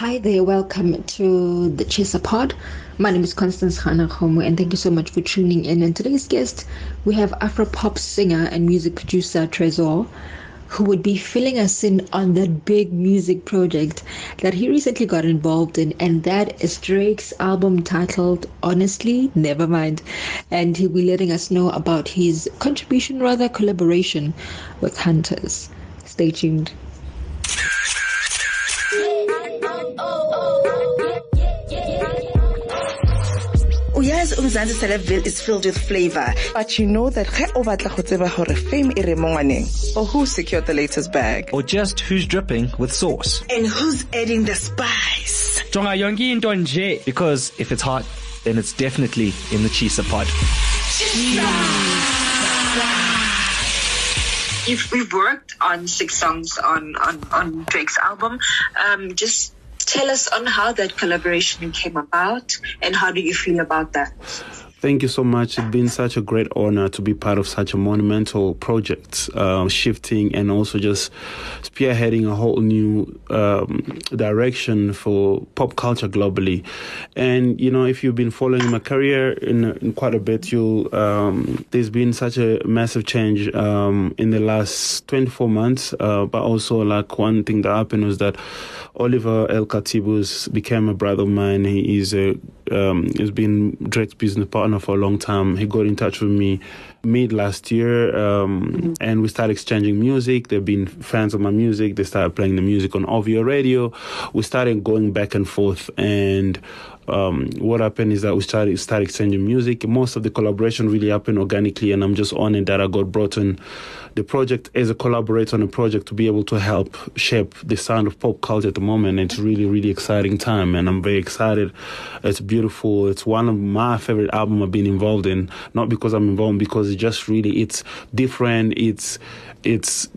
Hi there, welcome to the Chaser Pod. My name is Constance Homo, and thank you so much for tuning in. And today's guest, we have Afro pop singer and music producer Tresor, who would be filling us in on that big music project that he recently got involved in, and that is Drake's album titled Honestly Nevermind. And he'll be letting us know about his contribution, rather collaboration with Hunters. Stay tuned. Uyazi umzansi celebville is filled with flavor but you know that ge o batla go fame e re mo ngwaneng or who secured the latest bag or just who's dripping with sauce and who's adding the spice because if it's hot then it's definitely in the chisa You've, we've worked on six songs on, on, on Drake's album. Um, just tell us on how that collaboration came about and how do you feel about that? Thank you so much. It's been such a great honor to be part of such a monumental project, uh, shifting and also just spearheading a whole new um, direction for pop culture globally. And you know, if you've been following my career in, in quite a bit, you um, there's been such a massive change um, in the last 24 months. Uh, but also, like one thing that happened was that Oliver El Khatibus became a brother of mine. He is a um, he's been Drake's business partner for a long time. He got in touch with me mid last year, um, mm-hmm. and we started exchanging music. They've been fans of my music. They started playing the music on OVO radio. We started going back and forth, and um, what happened is that we started started exchanging music. Most of the collaboration really happened organically, and I'm just honored that I got brought in the project as a collaborator on a project to be able to help shape the sound of pop culture at the moment. It's really, really exciting time, and I'm very excited. It's beautiful. It's one of my favorite albums I've been involved in. Not because I'm involved, because it's just really it's different. It's it's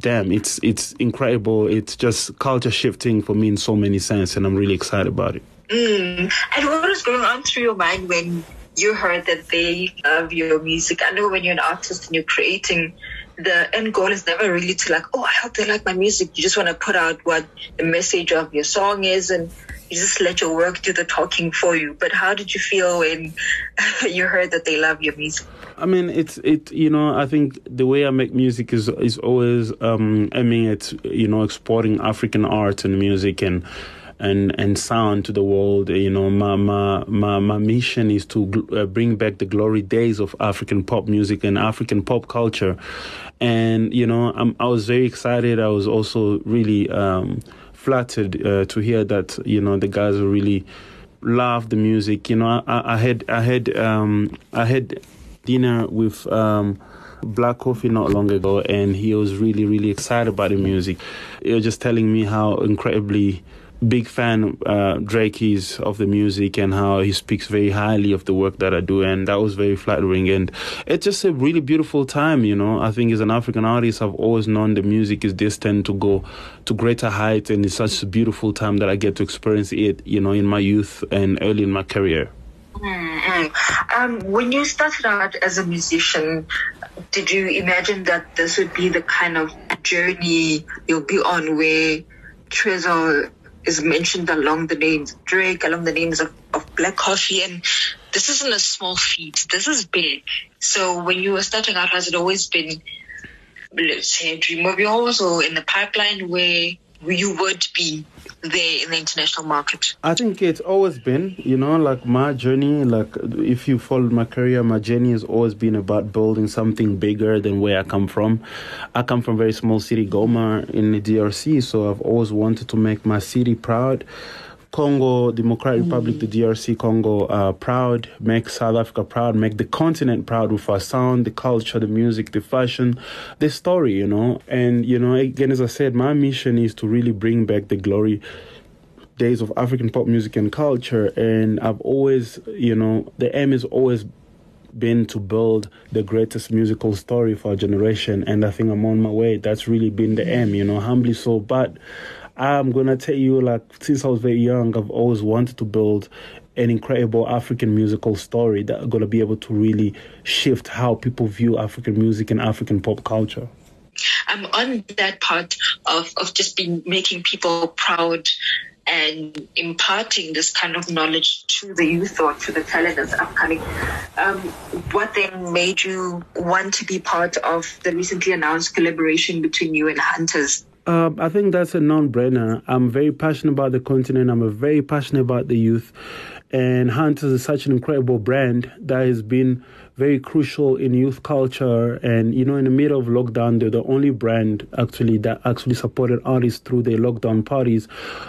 damn, it's it's incredible. It's just culture shifting for me in so many sense, and I'm really excited about it. Mm. And what was going on through your mind when you heard that they love your music? I know when you're an artist and you're creating, the end goal is never really to like, oh, I hope they like my music. You just want to put out what the message of your song is and you just let your work do the talking for you. But how did you feel when you heard that they love your music? I mean, it's it. You know, I think the way I make music is is always um, aiming at you know exporting African art and music and and and sound to the world. You know, my my my, my mission is to gl- uh, bring back the glory days of African pop music and African pop culture. And you know, I'm, i was very excited. I was also really um, flattered uh, to hear that you know the guys really love the music. You know, I, I had I had um, I had dinner with. Um, Black Coffee not long ago, and he was really, really excited about the music. He was just telling me how incredibly big fan uh, Drake is of the music and how he speaks very highly of the work that I do, and that was very flattering. And it's just a really beautiful time, you know. I think as an African artist, I've always known the music is destined to go to greater heights, and it's such a beautiful time that I get to experience it, you know, in my youth and early in my career. Mm-hmm. Um, when you started out as a musician, did you imagine that this would be the kind of journey you'll be on where Tresor is mentioned along the names Drake, along the names of, of Black Coffee. And this isn't a small feat. This is big. So when you were starting out, has it always been, let's say, a dream of yours or in the pipeline where you would be there in the international market? I think it's always been, you know, like my journey, like if you followed my career, my journey has always been about building something bigger than where I come from. I come from very small city, Goma, in the DRC, so I've always wanted to make my city proud. Congo, Democratic Republic, the DRC Congo uh, proud, make South Africa proud, make the continent proud with our sound, the culture, the music, the fashion, the story, you know. And, you know, again, as I said, my mission is to really bring back the glory days of African pop music and culture. And I've always, you know, the aim is always been to build the greatest musical story for our generation and I think I'm on my way. That's really been the aim, you know, humbly so. But I'm gonna tell you, like since I was very young, I've always wanted to build an incredible African musical story that are gonna be able to really shift how people view African music and African pop culture. I'm on that part of, of just being making people proud and imparting this kind of knowledge to the youth or to the talent that's upcoming. Um, what then made you want to be part of the recently announced collaboration between you and Hunters? Um, I think that's a non-brainer. I'm very passionate about the continent. I'm very passionate about the youth, and Hunters is such an incredible brand that has been very crucial in youth culture. And, you know, in the middle of lockdown, they're the only brand actually that actually supported artists through their lockdown parties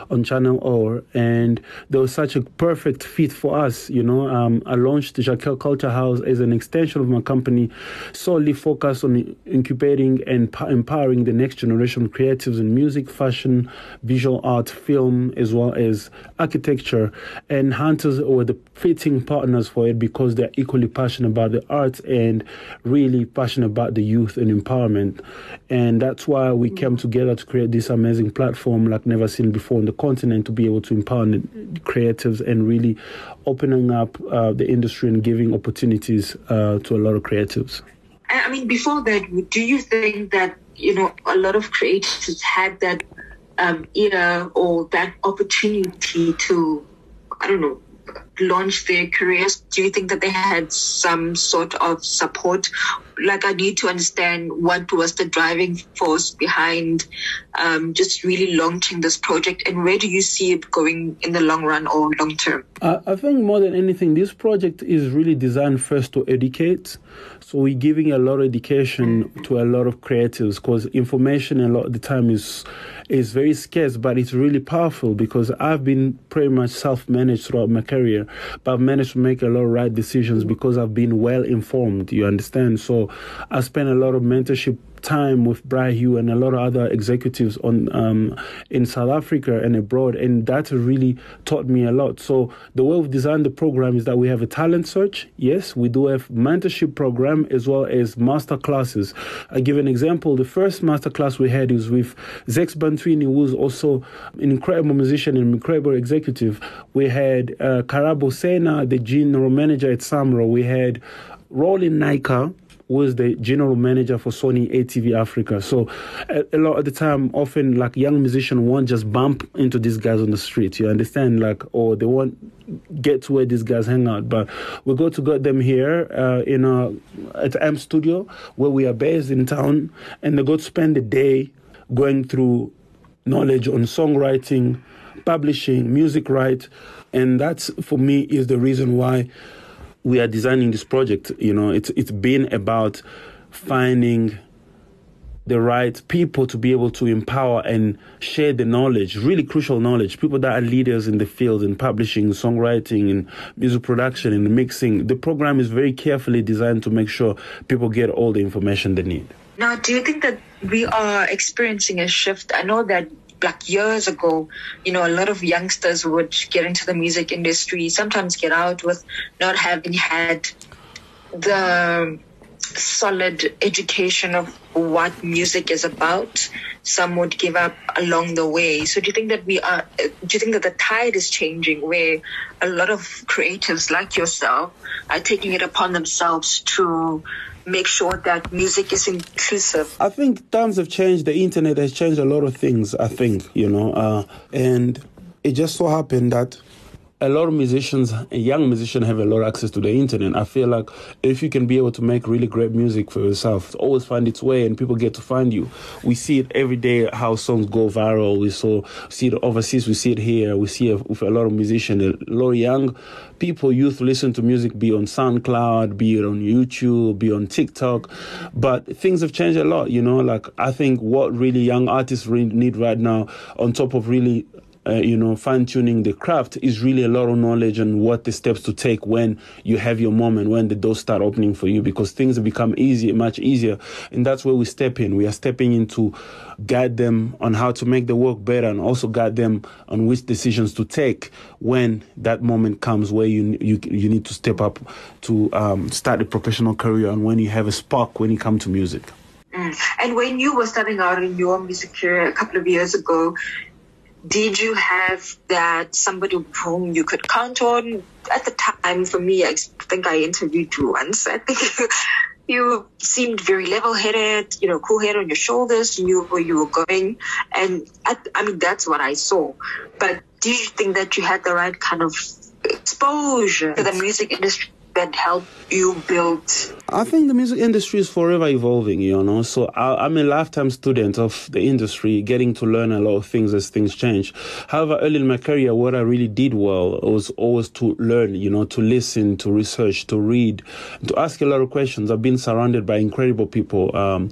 on Channel O. And they were such a perfect fit for us, you know. Um, I launched the Jaquel Culture House as an extension of my company, solely focused on incubating and empowering the next generation of creatives in music, fashion, visual art, film, as well as architecture. And Hunters were the fitting partners for it because they're equally passionate about the arts and really passionate about the youth and empowerment. And that's why we came together to create this amazing platform like never seen before on the continent to be able to empower the creatives and really opening up uh, the industry and giving opportunities uh, to a lot of creatives. I mean, before that, do you think that, you know, a lot of creatives had that um, era or that opportunity to, I don't know, launch their careers? Do you think that they had some sort of support? Like, I need to understand what was the driving force behind um, just really launching this project, and where do you see it going in the long run or long term? Uh, I think more than anything, this project is really designed first to educate. So we're giving a lot of education to a lot of creatives because information a lot of the time is is very scarce, but it's really powerful because I've been pretty much self-managed throughout my career, but I've managed to make a lot of right decisions because I've been well informed. You understand? So I spent a lot of mentorship time with Brian Hugh and a lot of other executives on um, in South Africa and abroad, and that really taught me a lot. So the way we've designed the program is that we have a talent search. Yes, we do have mentorship program as well as master classes. I give an example. The first master class we had is with Zakes Bantwini, who's also an incredible musician and incredible executive. We had uh, Karabo Sena, the general manager at Samro. We had Roland Naika, was the general manager for Sony ATV Africa. So a, a, lot of the time, often like young musicians won't just bump into these guys on the street. You understand? Like, or they won't get to where these guys hang out. But we go to get them here uh, in a at M Studio where we are based in town, and they go to spend the day going through knowledge on songwriting, publishing, music right, and that's for me is the reason why we are designing this project, you know, it's it's been about finding the right people to be able to empower and share the knowledge, really crucial knowledge. People that are leaders in the field in publishing, songwriting, and music production and mixing. The program is very carefully designed to make sure people get all the information they need. Now, do you think that we are experiencing a shift? I know that like years ago, you know, a lot of youngsters would get into the music industry, sometimes get out with not having had the solid education of what music is about. Some would give up along the way. So do you think that we are, do you think that the tide is changing where a lot of creatives like yourself are taking it upon themselves to make sure that music is inclusive? I think times have changed. The internet has changed a lot of things, I think, you know, uh, and it just so happened that a lot of musicians, young musicians, have a lot of access to the internet. I feel like if you can be able to make really great music for yourself, always find its way, and people get to find you. We see it every day how songs go viral. We saw see it overseas. We see it here. We see it with a lot of musicians, a lot of young people, youth listen to music, be on SoundCloud, be it on YouTube, be on TikTok. But things have changed a lot. You know, like I think what really young artists really need right now, on top of really uh, you know, fine tuning the craft is really a lot of knowledge on what the steps to take when you have your moment, when the doors start opening for you, because things become easier, much easier. And that's where we step in. We are stepping in to guide them on how to make the work better and also guide them on which decisions to take when that moment comes where you, you, you need to step up to um, start a professional career and when you have a spark when you come to music. Mm. And when you were starting out in your music career a couple of years ago, did you have that somebody whom you could count on? At the time for me i think i interviewed you once. I think you seemed very level-headed, you know, cool head on your shoulders. You knew where you were going, and I, I mean that's what I saw. But do you think that you had the right kind of exposure to the music industry that help you build? I think the music industry is forever evolving, you know. So I, am a lifetime student of the industry, getting to learn a lot of things as things change. However, early in my career, what I really did well was always to learn, you know, to listen, to research, to read, to ask a lot of questions. I've been surrounded by incredible people. Um,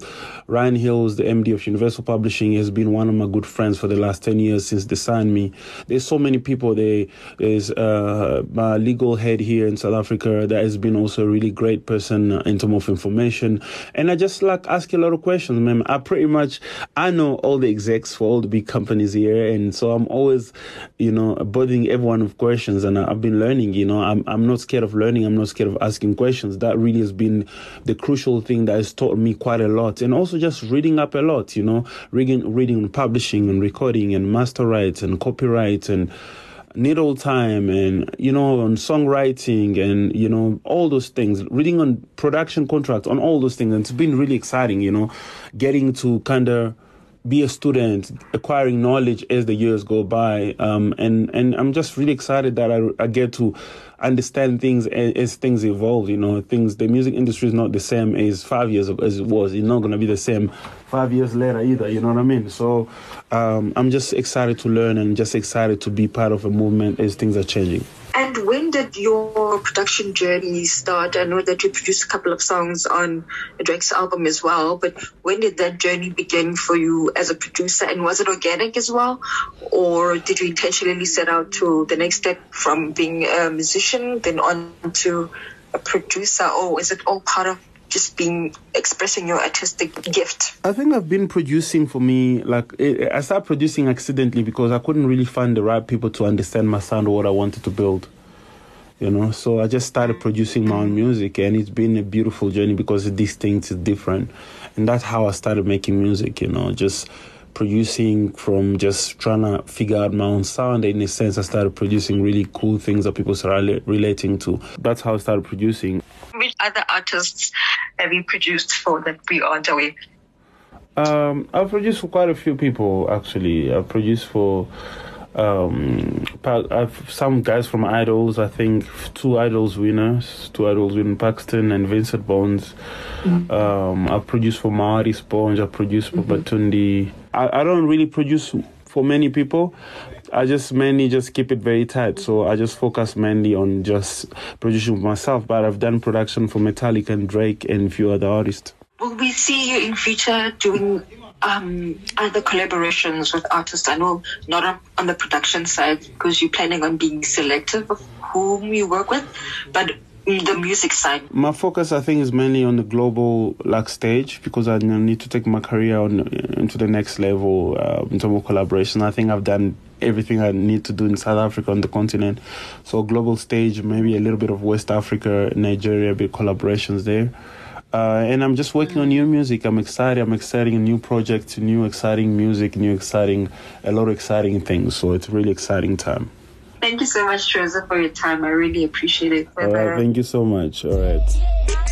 Ryan Hills, the MD of Universal Publishing, has been one of my good friends for the last 10 years since they signed me. There's so many people. There, There is uh, my legal head here in South Africa that has been also a really great person uh, in terms of information. And I just like ask a lot of questions, man. I pretty much, I know all the execs for all the big companies here. And so I'm always, you know, bothering everyone with questions. And I've been learning, you know, I'm, I'm not scared of learning. I'm not scared of asking questions. That really has been the crucial thing that has taught me quite a lot. And also just reading up a lot, you know, reading, reading publishing and recording and master rights and copyright and needle time and you know on songwriting and you know all those things reading on production contracts on all those things. And it's been really exciting you know getting to kind of be a student, acquiring knowledge as the years go by, um, and and I'm just really excited that I, I get to understand things as, as, things evolve. You know, things the music industry is not the same as five years as it was. It's not going to be the same five years later either. You know what I mean? So um, I'm just excited to learn and just excited to be part of a movement as things are changing. And when did your production journey start? I know that you produced a couple of songs on Drake's album as well, but when did that journey begin for you as a producer? And was it organic as well? Or did you intentionally set out to the next step from being a musician, then on to a producer? Or is it all part of just being expressing your artistic gift? I think I've been producing for me, like, eh, eh, I started producing accidentally because I couldn't really find the right people to understand my sound or what I wanted to build. You know, so I just started producing my own music, and it's been a beautiful journey because these things is different, and that's how I started making music. You know, just producing from just trying to figure out my own sound. In a sense, I started producing really cool things that people started relating to. That's how I started producing. Which other artists have you produced for that we are doing? Um, I've produced for quite a few people actually. I've produced for um, some guys from Idols. I think two Idols winners, two Idols winners, Paxton and Vincent Bones. Mm-hmm. Um, I've produced for Maori Sponge. I've produced for mm-hmm. Batundi. I, I don't really produce for many people. I just mainly just keep it very tight. So I just focus mainly on just producing myself. But I've done production for Metallica and Drake and a few other artists. Will we see you in future doing um, other collaborations with artists? I know not on the production side because you're planning on being selective of whom you work with, but the music side? My focus, I think, is mainly on the global like stage because I need to take my career on into the next level uh, in terms of collaboration. I think I've done everything I need to do in South Africa on the continent. So global stage, maybe a little bit of West Africa, Nigeria, big collaborations there. Uh, and I'm just working on new music. I'm excited. I'm exciting new projects, new exciting music, new exciting, a lot of exciting things. So it's a really exciting time. Thank you so much, Tresor, for your time. I really appreciate it. All right, thank you so much. All right.